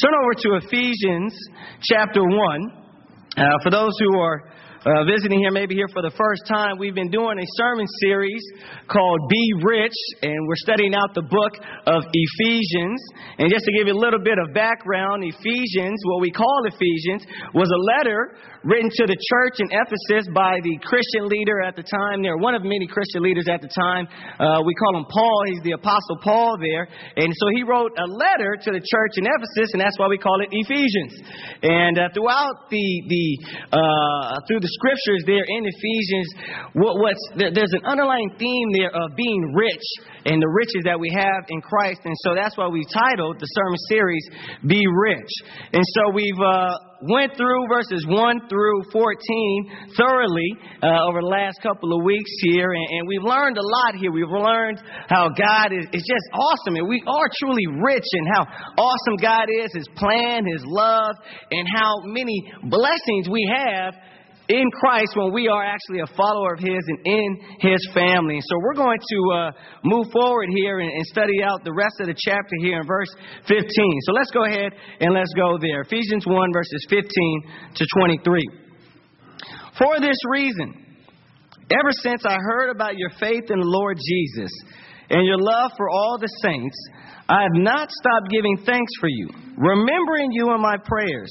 Turn over to Ephesians chapter 1. Uh, for those who are uh, visiting here, maybe here for the first time, we've been doing a sermon series called Be Rich, and we're studying out the book of Ephesians. And just to give you a little bit of background, Ephesians, what we call Ephesians, was a letter written to the church in Ephesus by the Christian leader at the time there, one of many Christian leaders at the time. Uh, we call him Paul. He's the Apostle Paul there. And so he wrote a letter to the church in Ephesus, and that's why we call it Ephesians. And uh, throughout the, the uh, through the scriptures there in Ephesians, what, what's, there, there's an underlying theme there of being rich and the riches that we have in Christ. And so that's why we titled the sermon series, Be Rich. And so we've, uh, went through verses 1 through 14 thoroughly uh, over the last couple of weeks here, and, and, we've learned a lot here. We've learned how God is, is just awesome, and we are truly rich, and how awesome God is, His plan, His love, and how many blessings we have in Christ when we are actually a follower of His and in His family. So we're going to uh, move forward here and, and, study out the rest of the chapter here in verse 15. So let's go ahead and let's go there. Ephesians 1, verses 15 to 23. For this reason, ever since I heard about your faith in the Lord Jesus and your love for all the saints, I have not stopped giving thanks for you, remembering you in my prayers.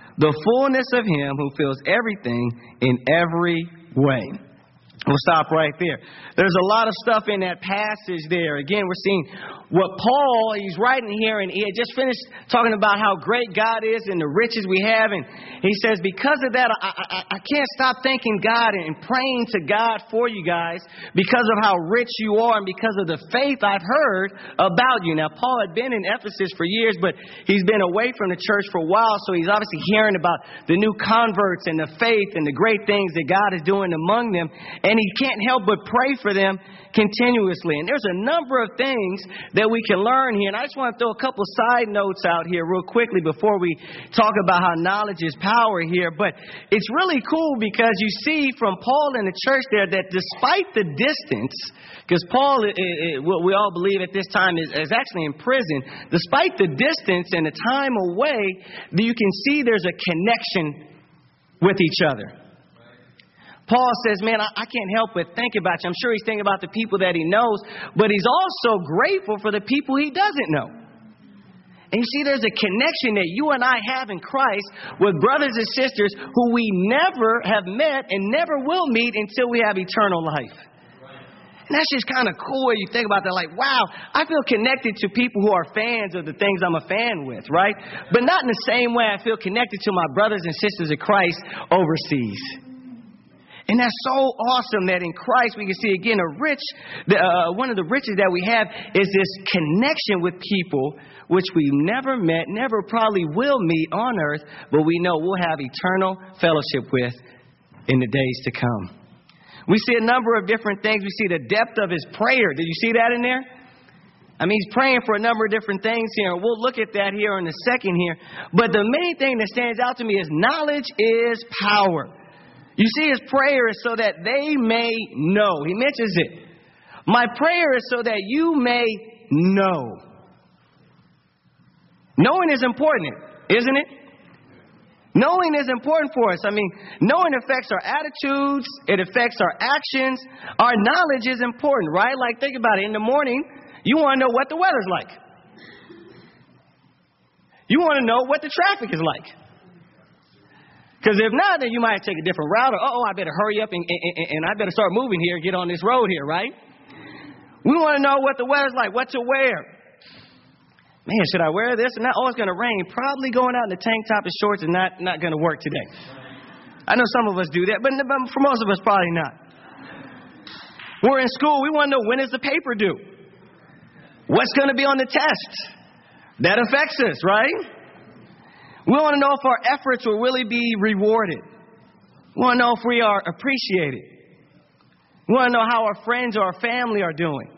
the fullness of Him who fills everything in every way. We'll stop right there. There's a lot of stuff in that passage there. Again, we're seeing what Paul, he's writing here, and he had just finished talking about how great God is and the riches we have. And he says, Because of that, I, I, I can't stop thanking God and praying to God for you guys because of how rich you are and because of the faith I've heard about you. Now, Paul had been in Ephesus for years, but he's been away from the church for a while, so he's obviously hearing about the new converts and the faith and the great things that God is doing among them. He can't help but pray for them continuously. And there's a number of things that that we can learn here. And I just want to throw a couple side notes out here real quickly before we talk about how knowledge is power here. But it's really cool because you see from Paul in the church there that despite the distance, because Paul, it, it, what we all believe at this time is, is actually in prison, despite the distance and the time away, you can see there's a connection with each other. Paul says, Man, I, I can't help but think about you. I'm sure he's thinking about the people that he knows, but he's also grateful for the people he doesn't know. And you see, there's a connection that you and I have in Christ with brothers and sisters who we never have met and never will meet until we have eternal life. And that's just kind of cool when you think about that. Like, wow, I feel connected to people who are fans of the things I'm a fan with, right? But not in the same way I feel connected to my brothers and sisters of Christ overseas. And that's so awesome that in Christ we can see again a rich, uh, one of the riches that we have is this connection with people which we've never met, never probably will meet on earth, but we know we'll have eternal fellowship with in the days to come. We see a number of different things. We see the depth of his prayer. Did you see that in there? I mean, he's praying for a number of different things here. We'll look at that here in a second here. But the main thing that stands out to me is knowledge is power. You see, his prayer is so that they may know. He mentions it. My prayer is so that you may know. Knowing is important, isn't it? Knowing is important for us. I mean, knowing affects our attitudes, it affects our actions. Our knowledge is important, right? Like, think about it. In the morning, you want to know what the weather's like. You want to know what the traffic is like. Because if not, then you might take a different route, or oh, I better hurry up and, and, and I better start moving here, get on this road here, right? We want to know what the weather's like, what to wear. Man, should I wear this or not? Oh, it's going to rain. Probably going out in the tank top and shorts is not, not going to work today. I know some of us do that, but for most of us, probably not. We're in school. We want to know when is the paper due? What's going to be on the test? That affects us, right? We want to know if our efforts will really be rewarded. We want to know if we are appreciated. We want to know how our friends or our family are doing.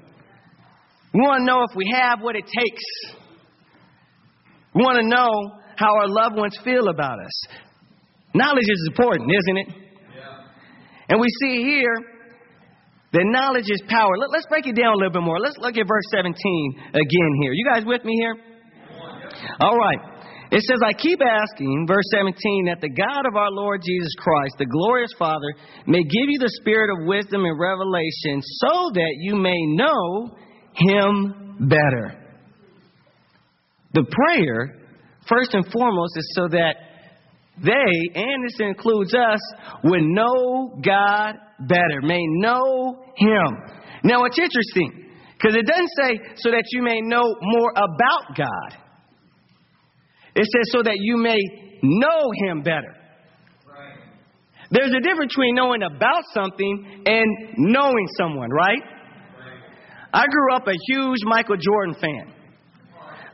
We want to know if we have what it takes. We want to know how our loved ones feel about us. Knowledge is important, isn't it? Yeah. And we see here that knowledge is power. Let, us break it down a little bit more. Let's look at verse 17 again here. You guys with me here? All right. It says, I keep asking, verse 17, that the God of our Lord Jesus Christ, the glorious Father, may give you the spirit of wisdom and revelation so that you may know him better. The prayer, first and foremost, is so that they, and this includes us, would know God better, may know Him. Now, it's interesting, because it doesn't say so that you may know more about God, it says so that you may know Him better. There's a difference between knowing about something and knowing someone, right? I grew up a huge Michael Jordan fan.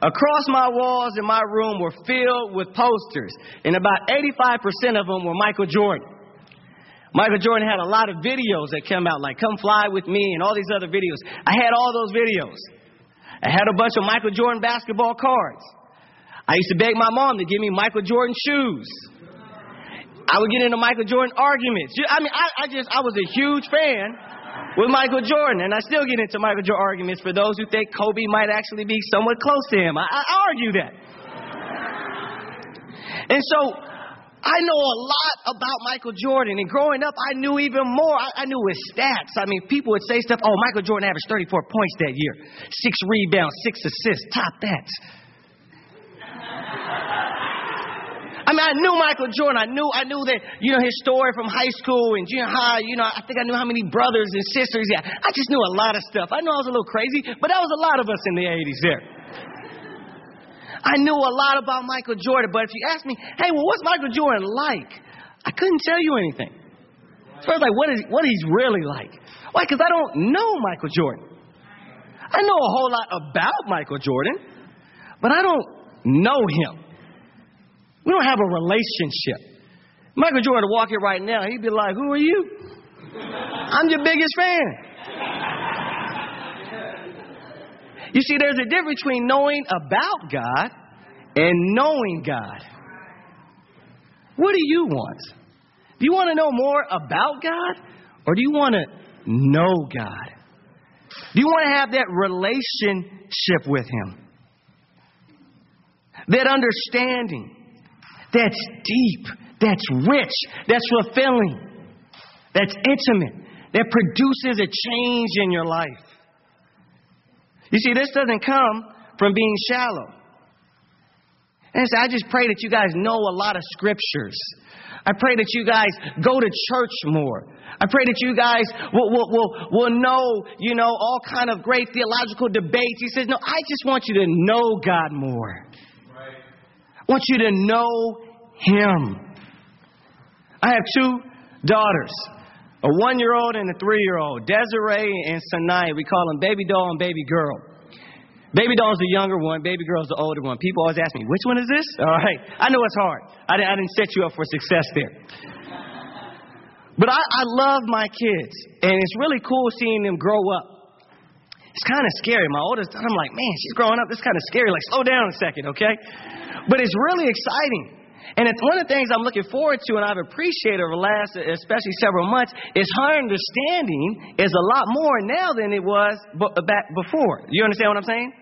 Across my walls in my room were filled with posters, and about 85% of them were Michael Jordan. Michael Jordan had a lot of videos that came out, like Come Fly With Me and all these other videos. I had all those videos. I had a bunch of Michael Jordan basketball cards. I used to beg my mom to give me Michael Jordan shoes. I would get into Michael Jordan arguments. I mean, I, I just, I was a huge fan with Michael Jordan. And I still get into Michael Jordan arguments for those who think Kobe might actually be somewhat close to him. I, I argue that. And so I know a lot about Michael Jordan. And growing up, I knew even more. I, I, knew his stats. I mean, people would say stuff, oh, Michael Jordan averaged 34 points that year, six rebounds, six assists, top that. I mean, I knew Michael Jordan. I knew, I knew that, you know, his story from high school and junior high. You know, I think I knew how many brothers and sisters. Yeah, I just knew a lot of stuff. I know I was a little crazy, but that was a lot of us in the 80s there. I knew a lot about Michael Jordan, but if you ask me, hey, well, what's Michael Jordan like? I couldn't tell you anything. So was like, what is what he's really like? Why? Because I don't know Michael Jordan. I know a whole lot about Michael Jordan, but I don't know him. We don't have a relationship. Michael Jordan walk here right now, he'd be like, Who are you? I'm your biggest fan. You see, there's a difference between knowing about God and knowing God. What do you want? Do you want to know more about God or do you want to know God? Do you want to have that relationship with Him? That understanding that's deep, that's rich, that's fulfilling, that's intimate, that produces a change in your life. You see, this doesn't come from being shallow. And so I just pray that you guys know a lot of scriptures. I pray that you guys go to church more. I pray that you guys will, will, will, will know, you know, all kind of great theological debates. He says, no, I just want you to know God more want you to know Him. I have two daughters, a one year old and a three year old, Desiree and Sanaya. We call them baby doll and baby girl. Baby doll is the younger one, baby girl is the older one. People always ask me, which one is this? All right. I know it's hard. I, I didn't set you up for success there. But I, I love my kids, and it's really cool seeing them grow up. It's kind of scary. My oldest, I'm like, man, she's growing up. It's kind of scary. Like, slow down a second, okay? But it's really exciting. And it's one of the things I'm looking forward to and I've appreciated over the last, especially several months, is her understanding is a lot more now than it was back before. You understand what I'm saying?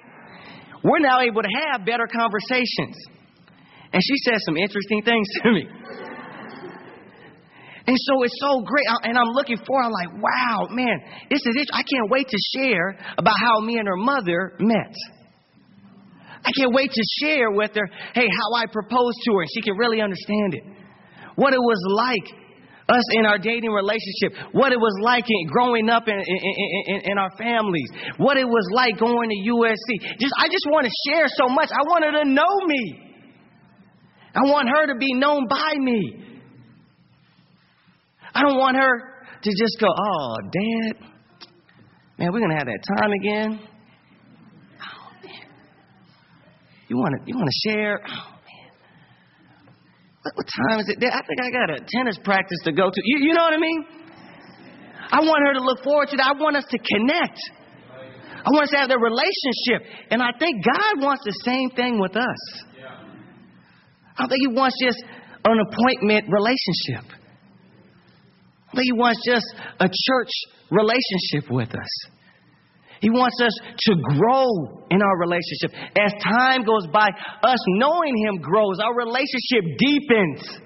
We're now able to have better conversations. And she says some interesting things to me. And so it's so great. And I'm looking forward. I'm like, wow, man, this is it. I can't wait to share about how me and her mother met. I can't wait to share with her, hey, how I proposed to her and she can really understand it. What it was like us in our dating relationship, what it was like in growing up in, in, in, in, our families, what it was like going to USC. Just, I just want to share so much. I want her to know me. I want her to be known by me. I don't want her to just go, oh, Dad, man, we're going to have that time again. Oh, man. You want to you want to share? Oh, man. What, what time is it? I think I got a tennis practice to go to. You, you know what I mean? I want her to look forward to that. I want us to connect. I want us to have that relationship. And I think God wants the same thing with us. I don't think He wants just an appointment relationship. I think He wants just a church relationship with us. He wants us to grow in our relationship. As time goes by, us knowing Him grows, our relationship deepens.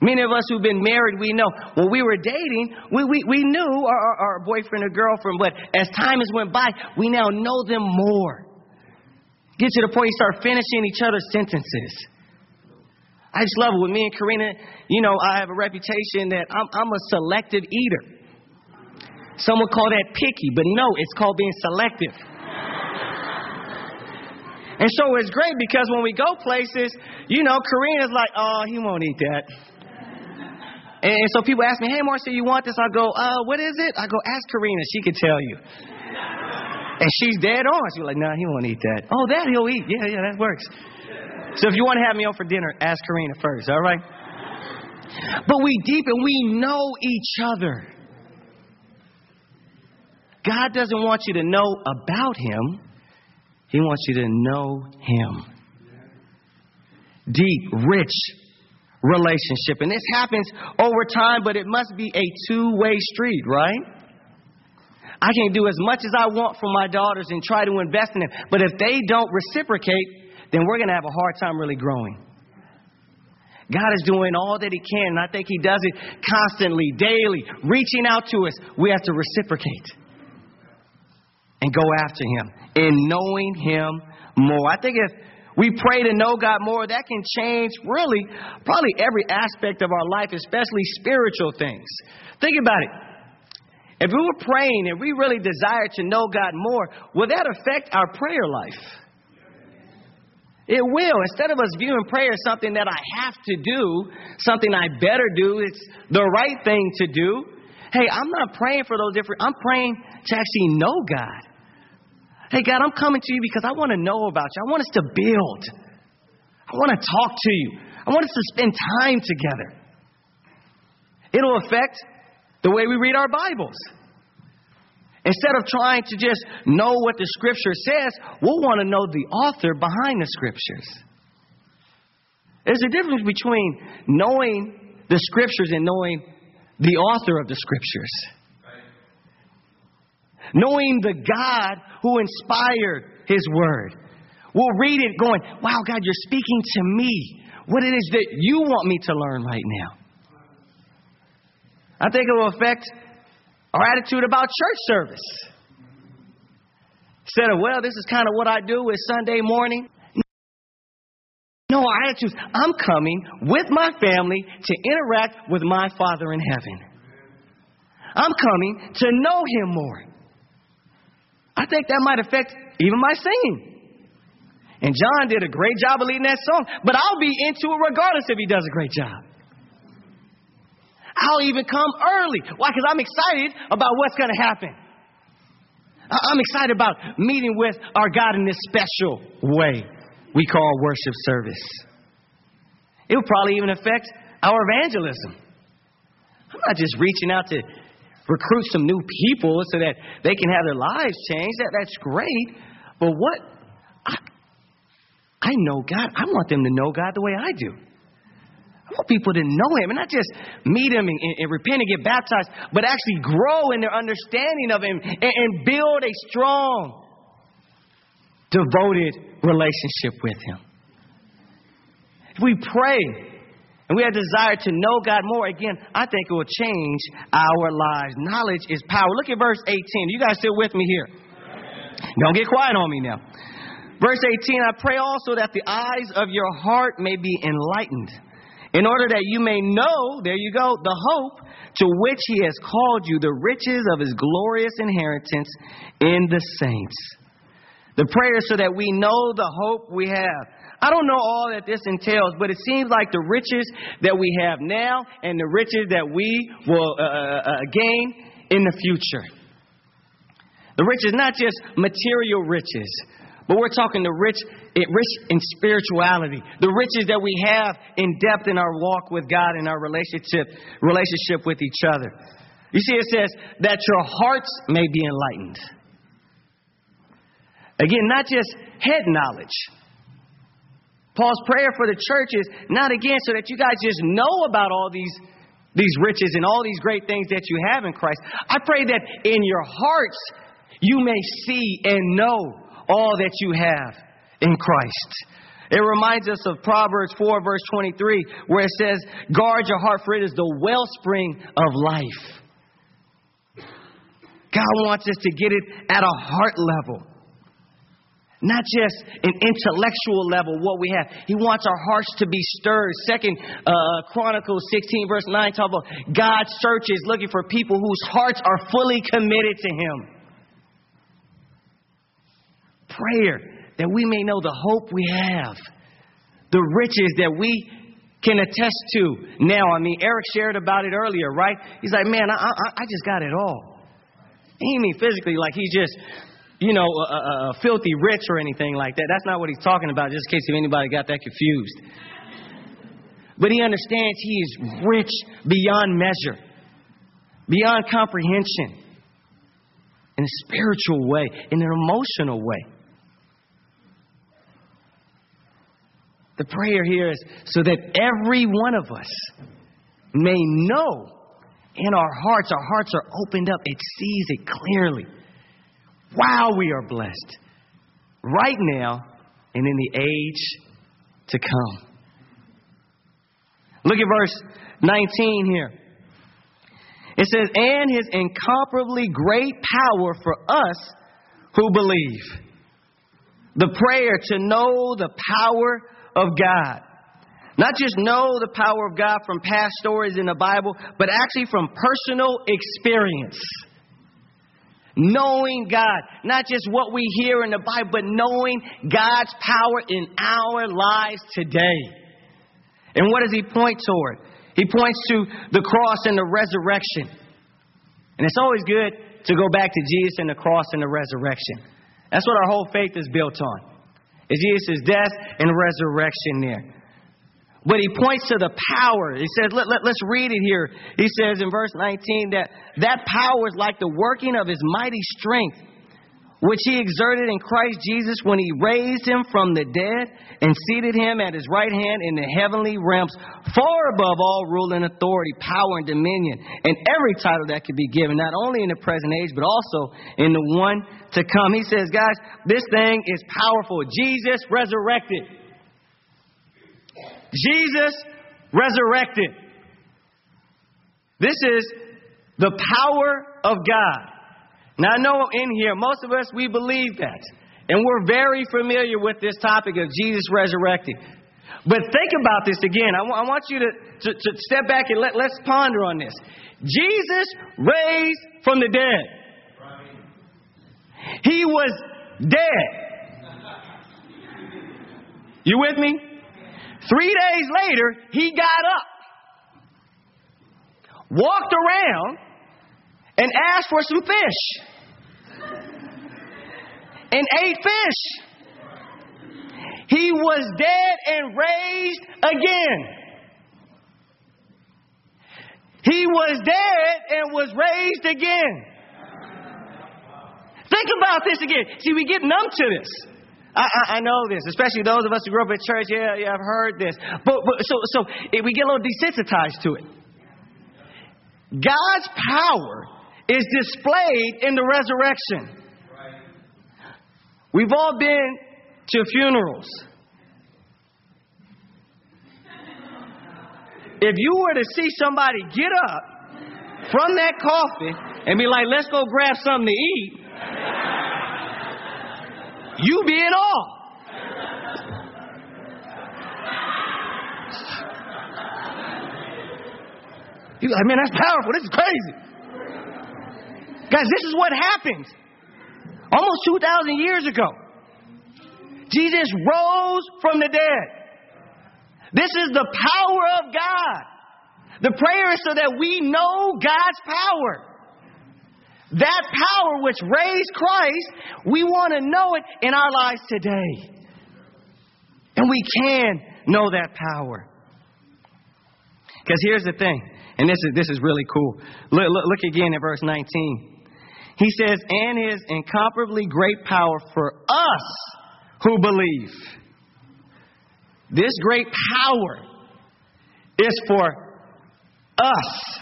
Many of us who've been married, we know when we were dating, we, we, we knew our, our, our boyfriend or girlfriend, but as time has went by, we now know them more. Get to the point you start finishing each other's sentences. I just love it. With me and Karina, you know, I have a reputation that I'm, I'm a selective eater. Some would call that picky, but no, it's called being selective. And so it's great because when we go places, you know, Karina's like, oh, he won't eat that. And so people ask me, hey, Marcia, you want this? I go, uh, what is it? I go, ask Karina. She can tell you. And she's dead on. She's like, nah, he won't eat that. Oh, that he'll eat. Yeah, yeah, that works. So if you want to have me over for dinner, ask Karina first, all right? But we deepen, we know each other. God doesn't want you to know about Him, He wants you to know Him. Deep, rich relationship. And this happens over time, but it must be a two way street, right? I can do as much as I want for my daughters and try to invest in them. But if they don't reciprocate, then we're going to have a hard time really growing. God is doing all that He can, and I think He does it constantly, daily, reaching out to us. We have to reciprocate and go after Him in knowing Him more. I think if we pray to know God more, that can change really probably every aspect of our life, especially spiritual things. Think about it. If we were praying and we really desire to know God more, will that affect our prayer life? It will. Instead of us viewing prayer as something that I have to do, something I better do, it's the right thing to do. Hey, I'm not praying for those different, I'm praying to actually know God. Hey, God, I'm coming to you because I want to know about you. I want us to build. I want to talk to you. I want us to spend time together. It'll affect the way we read our Bibles. Instead of trying to just know what the scripture says, we'll want to know the author behind the scriptures. There's a difference between knowing the scriptures and knowing the author of the scriptures. Knowing the God who inspired his word. We'll read it going, wow, God, you're speaking to me. What it is that you want me to learn right now. I think it will affect our attitude about church service. Instead of, well, this is kind of what I do with Sunday morning. No, our attitude I'm coming with my family to interact with my Father in heaven. I'm coming to know Him more. I think that might affect even my singing. And John did a great job of leading that song, but I'll be into it regardless if he does a great job. I'll even come early. Why? Because I'm excited about what's going to happen. I'm excited about meeting with our God in this special way we call worship service. It will probably even affect our evangelism. I'm not just reaching out to recruit some new people so that they can have their lives changed. That, that's great. But what? I, I know God. I want them to know God the way I do. I want people to know him and not just meet him and, and, and repent and get baptized, but actually grow in their understanding of him and, and build a strong, devoted relationship with him. If we pray and we have a desire to know God more, again, I think it will change our lives. Knowledge is power. Look at verse 18. You guys still with me here? Don't get quiet on me now. Verse 18 I pray also that the eyes of your heart may be enlightened, in order that you may know, there you go, the hope to which he has called you, the riches of his glorious inheritance in the saints. The prayer so that we know the hope we have. I don't know all that this entails, but it seems like the riches that we have now and the riches that we will uh, uh, uh gain in the future. The riches, not just material riches, but we're talking the rich, rich in spirituality, the riches that we have in depth in our walk with God and our relationship, relationship with each other. You see, it says that your hearts may be enlightened. Again, not just head knowledge. Paul's prayer for the church is not again so that you guys just know about all these, these riches and all these great things that you have in Christ. I pray that in your hearts you may see and know all that you have in Christ. It reminds us of Proverbs 4, verse 23, where it says, Guard your heart, for it is the wellspring of life. God wants us to get it at a heart level, not just an intellectual level, what we have. He wants our hearts to be stirred. Second uh, Chronicles 16, verse 9, talk about God searches looking for people whose hearts are fully committed to Him prayer that we may know the hope we have, the riches that we can attest to now. I mean, Eric shared about it earlier, right? He's like, man, I, I, I just got it all. He mean physically like he just, you know, a, a, a filthy rich or anything like that. That's not what he's talking about, just in case if anybody got that confused. But he understands he is rich beyond measure, beyond comprehension, in a spiritual way, in an emotional way. The prayer here is so that every one of us may know in our hearts, our hearts are opened up, it sees it clearly. Wow, we are blessed. Right now and in the age to come. Look at verse 19 here. It says, And his incomparably great power for us who believe. The prayer to know the power of God. Not just know the power of God from past stories in the Bible, but actually from personal experience. Knowing God, not just what we hear in the Bible, but knowing God's power in our lives today. And what does he point toward? He points to the cross and the resurrection. And it's always good to go back to Jesus and the cross and the resurrection. That's what our whole faith is built on is Jesus' death and resurrection there. But he points to the power. He says, let, let, let's read it here. He says in verse 19 that that power is like the working of his mighty strength which he exerted in Christ Jesus when he raised him from the dead and seated him at his right hand in the heavenly realms, far above all rule and authority, power and dominion, and every title that could be given, not only in the present age, but also in the one to come. He says, guys, this thing is powerful. Jesus resurrected. Jesus resurrected. This is the power of God. Now, I know in here, most of us, we believe that. And we're very familiar with this topic of Jesus resurrected. But think about this again. I, w- I want you to, to, to, step back and let, let's ponder on this. Jesus raised from the dead. He was dead. You with me? Three days later, he got up, walked around, and asked for some fish and ate fish. He was dead and raised again. He was dead and was raised again. Think about this again. See, we get numb to this. I, I, I, know this, especially those of us who grew up in church. Yeah, yeah, I've heard this. But, but so, so eh, we get a little desensitized to it. God's power is displayed in the resurrection. We've all been to funerals. If you were to see somebody get up from that coffin and be like, let's go grab something to eat, you be it all. You're like, man, that's powerful. This is crazy. Guys, this is what happened almost 2,000 years ago. Jesus rose from the dead. This is the power of God. The prayer is so that we know God's power. That power which raised Christ, we want to know it in our lives today. And we can know that power. Because here's the thing, and this is, this is really cool. Look, look, look again at verse 19. He says, and his incomparably great power for us who believe. This great power is for us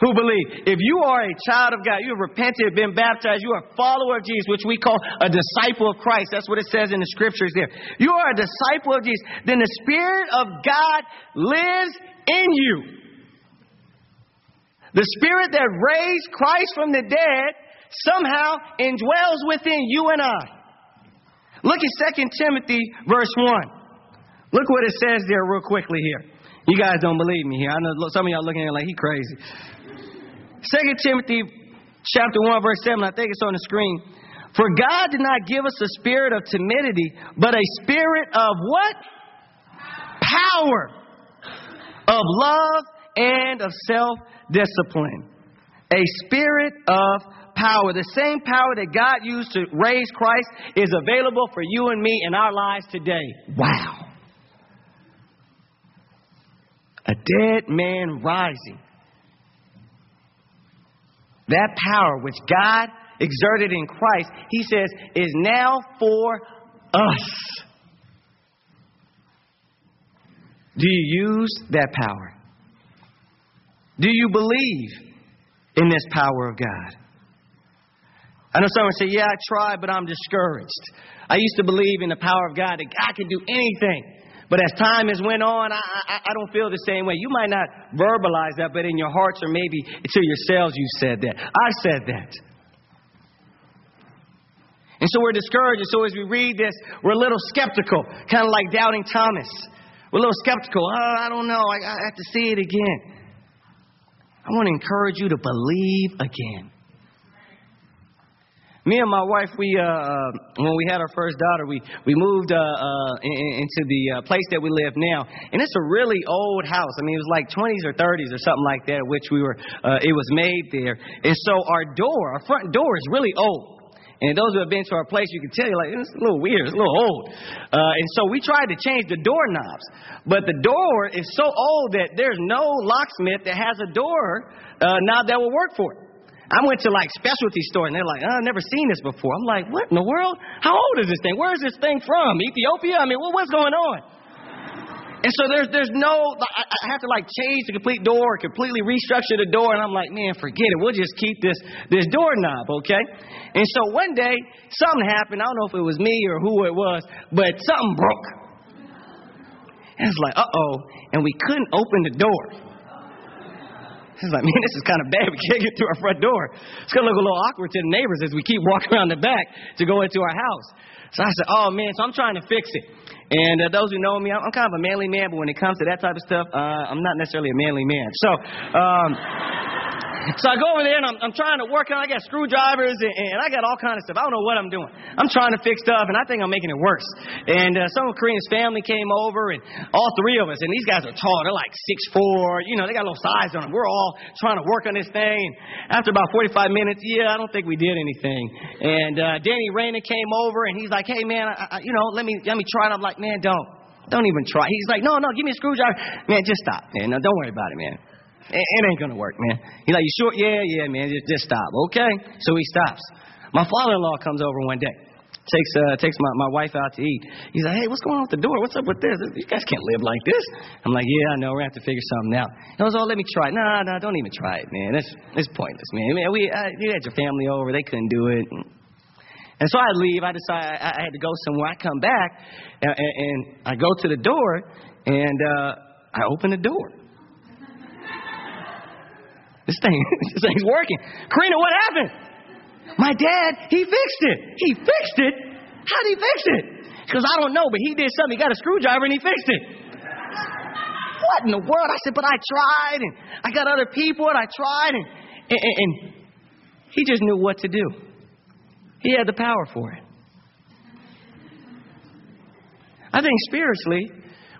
who believe. If you are a child of God, you have repented, been baptized, you are a follower of Jesus, which we call a disciple of Christ. That's what it says in the scriptures there. You are a disciple of Jesus. Then the Spirit of God lives in you. The Spirit that raised Christ from the dead somehow indwells within you and I. Look at 2 Timothy verse 1. Look what it says there real quickly here. You guys don't believe me here. I know some of y'all looking at it like he crazy. Second Timothy chapter 1, verse 7, I think it's on the screen. For God did not give us a spirit of timidity, but a spirit of what? Power, of love, and of self discipline. A spirit of power. The same power that God used to raise Christ is available for you and me in our lives today. Wow. A dead man rising that power which God exerted in Christ, he says, is now for us. Do you use that power? Do you believe in this power of God? I know someone say, Yeah, I tried, but I'm discouraged. I used to believe in the power of God that God can do anything. But as time has went on, I, I, I, don't feel the same way. You might not verbalize that, but in your hearts or maybe to yourselves you said that. I said that. And so we're discouraged. And so as we read this, we're a little skeptical, kind of like doubting Thomas. We're a little skeptical. Oh, I don't know. I, I have to see it again. I want to encourage you to believe again. Me and my wife, we uh, uh, when we had our first daughter, we we moved uh, uh, in, into the uh, place that we live now, and it's a really old house. I mean, it was like 20s or 30s or something like that, which we were. Uh, it was made there, and so our door, our front door, is really old. And those who have been to our place, you can tell you like it's a little weird, it's a little old. Uh, and so we tried to change the doorknobs, but the door is so old that there's no locksmith that has a door uh, knob that will work for it. I went to like specialty store and they're like, oh, I've never seen this before. I'm like, what in the world? How old is this thing? Where is this thing from? Ethiopia? I mean, what's going on? And so there's there's no I have to like change the complete door, completely restructure the door, and I'm like, man, forget it. We'll just keep this this doorknob, okay? And so one day something happened. I don't know if it was me or who it was, but something broke. And it's like, uh oh, and we couldn't open the door. He's like, man, this is kind of bad. We can't get through our front door. It's going to look a little awkward to the neighbors as we keep walking around the back to go into our house. So I said, oh, man, so I'm trying to fix it. And uh, those who know me, I'm kind of a manly man, but when it comes to that type of stuff, uh, I'm not necessarily a manly man. So, um, so I go over there and I'm, I'm trying to work on. I got screwdrivers and, and, I got all kind of stuff. I don't know what I'm doing. I'm trying to fix stuff and I think I'm making it worse. And uh, some of Kareem's family came over and all three of us. And these guys are tall. They're like six four. You know, they got a little size on them. We're all trying to work on this thing. And after about 45 minutes, yeah, I don't think we did anything. And uh, Danny Rayner came over and he's like, hey man, I, I, you know, let me let me try it. I'm like, man, don't. Don't even try. He's like, no, no, give me a screwdriver. Man, just stop, man. No, don't worry about it, man. It, it ain't gonna work, man. He's like, you sure? Yeah, yeah, man. Just, just stop, okay? So he stops. My father-in-law comes over one day takes uh, takes my, my wife out to eat. He's like, hey, what's going on with the door? What's up with this? You guys can't live like this. I'm like, yeah, I know. We're gonna have to figure something out. He goes, oh, let me try it. Nah, nah, don't even try it, man. It's it's pointless, man. man we uh, you had your family over. They couldn't do it. And so I leave. I decide I, I had to go somewhere. I come back and, and, and I go to the door and uh, I open the door. This thing, this thing's working. Karina, what happened? My dad, he fixed it. He fixed it? How did he fix it? Because I don't know, but he did something. He got a screwdriver and he fixed it. what in the world? I said, but I tried, and I got other people, and I tried, and, and, and he just knew what to do. He had the power for it. I think spiritually,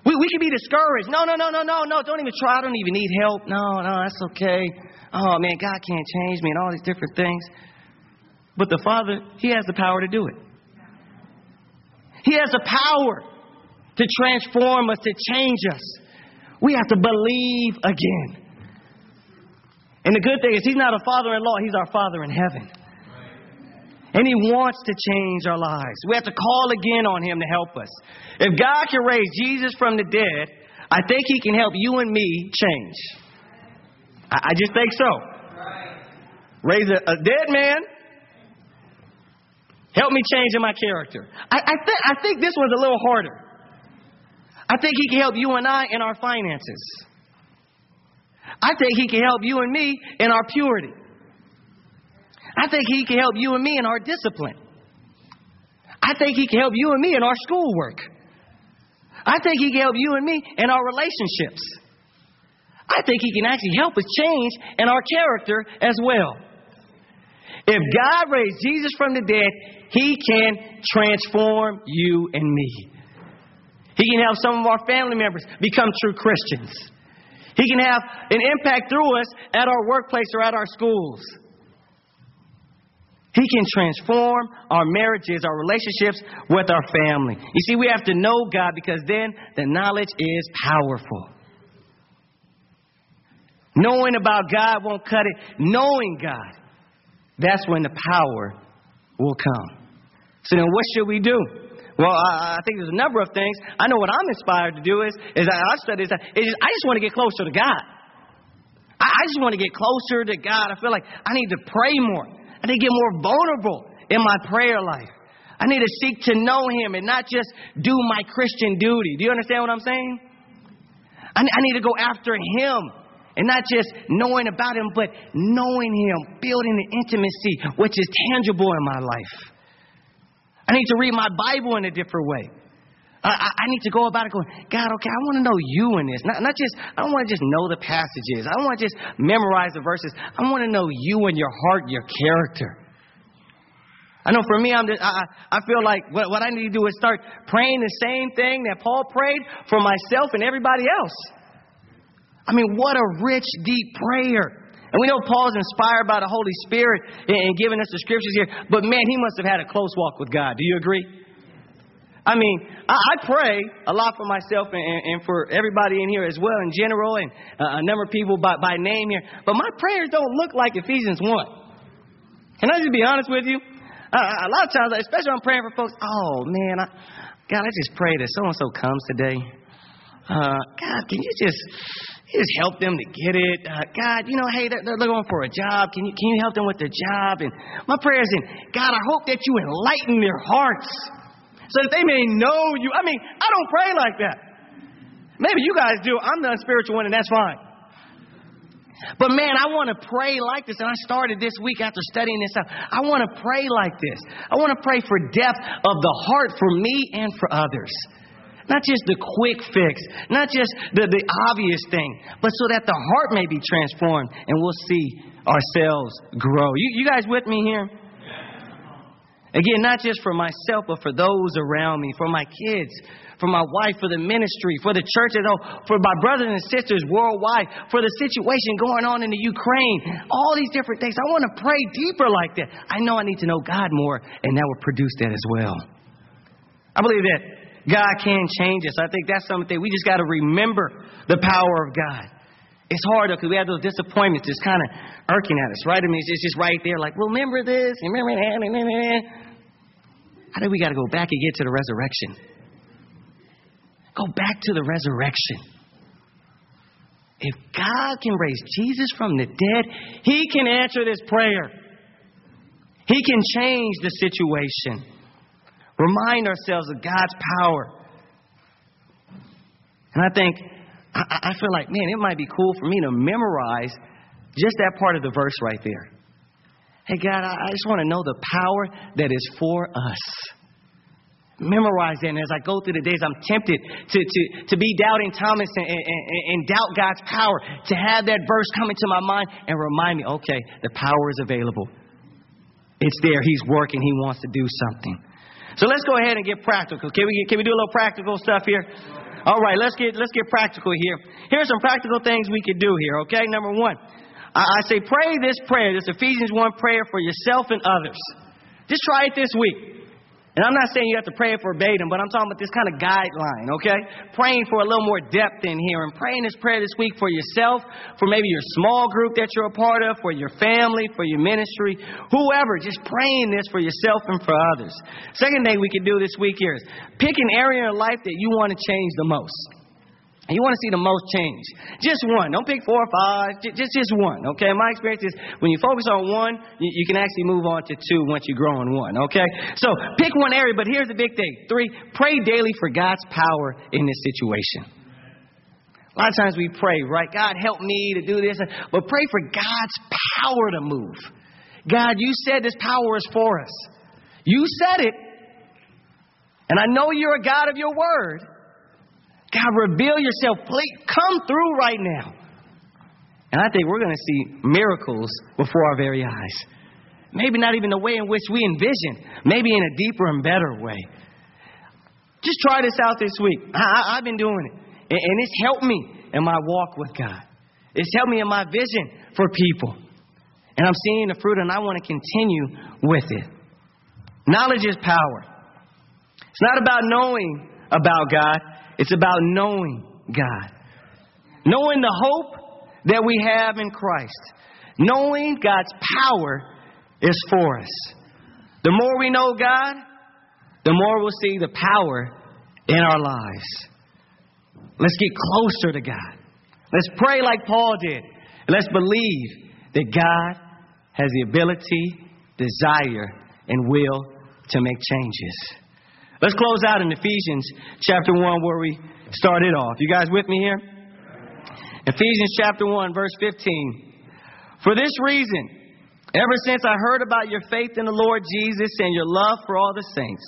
we, we can be discouraged. No, no, no, no, no, no. Don't even try. I don't even need help. No, no, that's okay. Oh, man, God can't change me and all these different things. But the Father, He has the power to do it. He has the power to transform us, to change us. We have to believe again. And the good thing is, He's not a father in law, He's our Father in heaven. And He wants to change our lives. We have to call again on Him to help us. If God can raise Jesus from the dead, I think He can help you and me change. I, I just think so. Raise a, a, dead man, help me change in my character. I, I, th- I think this one's a little harder. I think He can help you and I in our finances. I think He can help you and me in our purity. I think He can help you and me in our discipline. I think He can help you and me in our schoolwork. I think He can help you and me in our relationships. I think He can actually help us change in our character as well. If God raised Jesus from the dead, He can transform you and me. He can help some of our family members become true Christians. He can have an impact through us at our workplace or at our schools. He can transform our marriages, our relationships with our family. You see, we have to know God because then the knowledge is powerful. Knowing about God won't cut it. Knowing God, that's when the power will come. So then, what should we do? Well, I, think there's a number of things. I know what I'm inspired to do is, is I, study this. Is I just want to get closer to God. I just want to get closer to God. I feel like I need to pray more. I need to get more vulnerable in my prayer life. I need to seek to know Him and not just do my Christian duty. Do you understand what I'm saying? I, I need to go after Him and not just knowing about Him, but knowing Him, building the intimacy which is tangible in my life. I need to read my Bible in a different way. I, I, need to go about it going, God, okay, I want to know you in this. Not, not just, I don't want to just know the passages. I don't want to just memorize the verses. I want to know you and your heart, your character. I know for me, I'm just, I, I feel like what, what I need to do is start praying the same thing that Paul prayed for myself and everybody else. I mean, what a rich, deep prayer. And we know Paul's inspired by the Holy Spirit and giving us the scriptures here, but man, he must have had a close walk with God. Do you agree? I mean, I, I pray a lot for myself and, and, for everybody in here as well, in general, and uh, a number of people by, by name here. But my prayers don't look like Ephesians 1. Can I just be honest with you? Uh, a lot of times, especially when I'm praying for folks, oh man, I, God, I just pray that so and so comes today. Uh, God, can you just just help them to get it. Uh, God, you know, hey, they're, they're looking for a job. Can you, can you help them with their job? And my prayer is in, God, I hope that you enlighten their hearts so that they may know you. I mean, I don't pray like that. Maybe you guys do. I'm the unspiritual one, and that's fine. But man, I want to pray like this. And I started this week after studying this out. I want to pray like this. I want to pray for depth of the heart for me and for others. Not just the quick fix, not just the, the obvious thing, but so that the heart may be transformed and we'll see ourselves grow. You, you guys with me here? Again, not just for myself, but for those around me, for my kids, for my wife, for the ministry, for the church for my brothers and sisters worldwide, for the situation going on in the Ukraine, all these different things. I want to pray deeper like that. I know I need to know God more, and that will produce that as well. I believe that God can change us. I think that's something we just got to remember the power of God. It's hard though because we have those disappointments just kind of irking at us, right? I mean, it's just right there, like, well, remember this, remember that. I think we got to go back and get to the resurrection. Go back to the resurrection. If God can raise Jesus from the dead, He can answer this prayer. He can change the situation. Remind ourselves of God's power. And I think, I, I feel like, man, it might be cool for me to memorize just that part of the verse right there. Hey, God, I just want to know the power that is for us. memorize it. And as I go through the days, I'm tempted to, to, to be doubting Thomas and, and, and, and doubt God's power, to have that verse come into my mind and remind me, okay, the power is available. It's there. He's working. He wants to do something. So let's go ahead and get practical. Can we, can we do a little practical stuff here? All right, let's get, let's get practical here. Here's some practical things we could do here, okay? Number one, I, I say pray this prayer, this Ephesians 1 prayer for yourself and others. Just try it this week. And I'm not saying you have to pray it verbatim, but I'm talking about this kind of guideline, okay? Praying for a little more depth in here and praying this prayer this week for yourself, for maybe your small group that you're a part of, for your family, for your ministry, whoever. Just praying this for yourself and for others. Second thing we can do this week here is pick an area in life that you want to change the most. You want to see the most change. Just one. Don't pick four or five. Just, just one. Okay. My experience is when you focus on one, you, you, can actually move on to two once you grow in one. Okay. So pick one area, but here's the big thing. Three, pray daily for God's power in this situation. A lot of times we pray, right? God, help me to do this. But pray for God's power to move. God, you said this power is for us. You said it. And I know you're a God of your word. God, reveal yourself. Please come through right now. And I think we're going to see miracles before our very eyes. Maybe not even the way in which we envision, maybe in a deeper and better way. Just try this out this week. I, have been doing it, and, and it's helped me in my walk with God. It's helped me in my vision for people. And I'm seeing the fruit, and I want to continue with it. Knowledge is power. It's not about knowing about God, it's about knowing God, knowing the hope that we have in Christ, knowing God's power is for us. The more we know God, the more we'll see the power in our lives. Let's get closer to God. Let's pray like Paul did. Let's believe that God has the ability, desire, and will to make changes. Let's close out in Ephesians chapter 1 where we started off. You guys with me here? Ephesians chapter 1, verse 15. For this reason, ever since I heard about your faith in the Lord Jesus and your love for all the saints,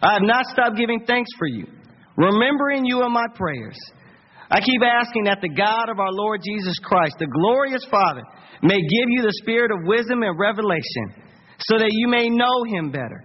I have not stopped giving thanks for you, remembering you in my prayers. I keep asking that the God of our Lord Jesus Christ, the glorious Father, may give you the spirit of wisdom and revelation so that you may know him better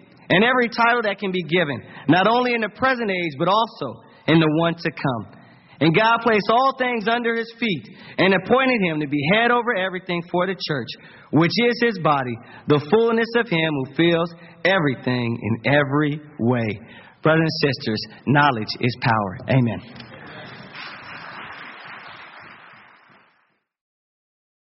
and every title that can be given, not only in the present age, but also in the one to come. And God placed all things under his feet and appointed him to be head over everything for the church, which is his body, the fullness of him who fills everything in every way. Brothers and sisters, knowledge is power. Amen.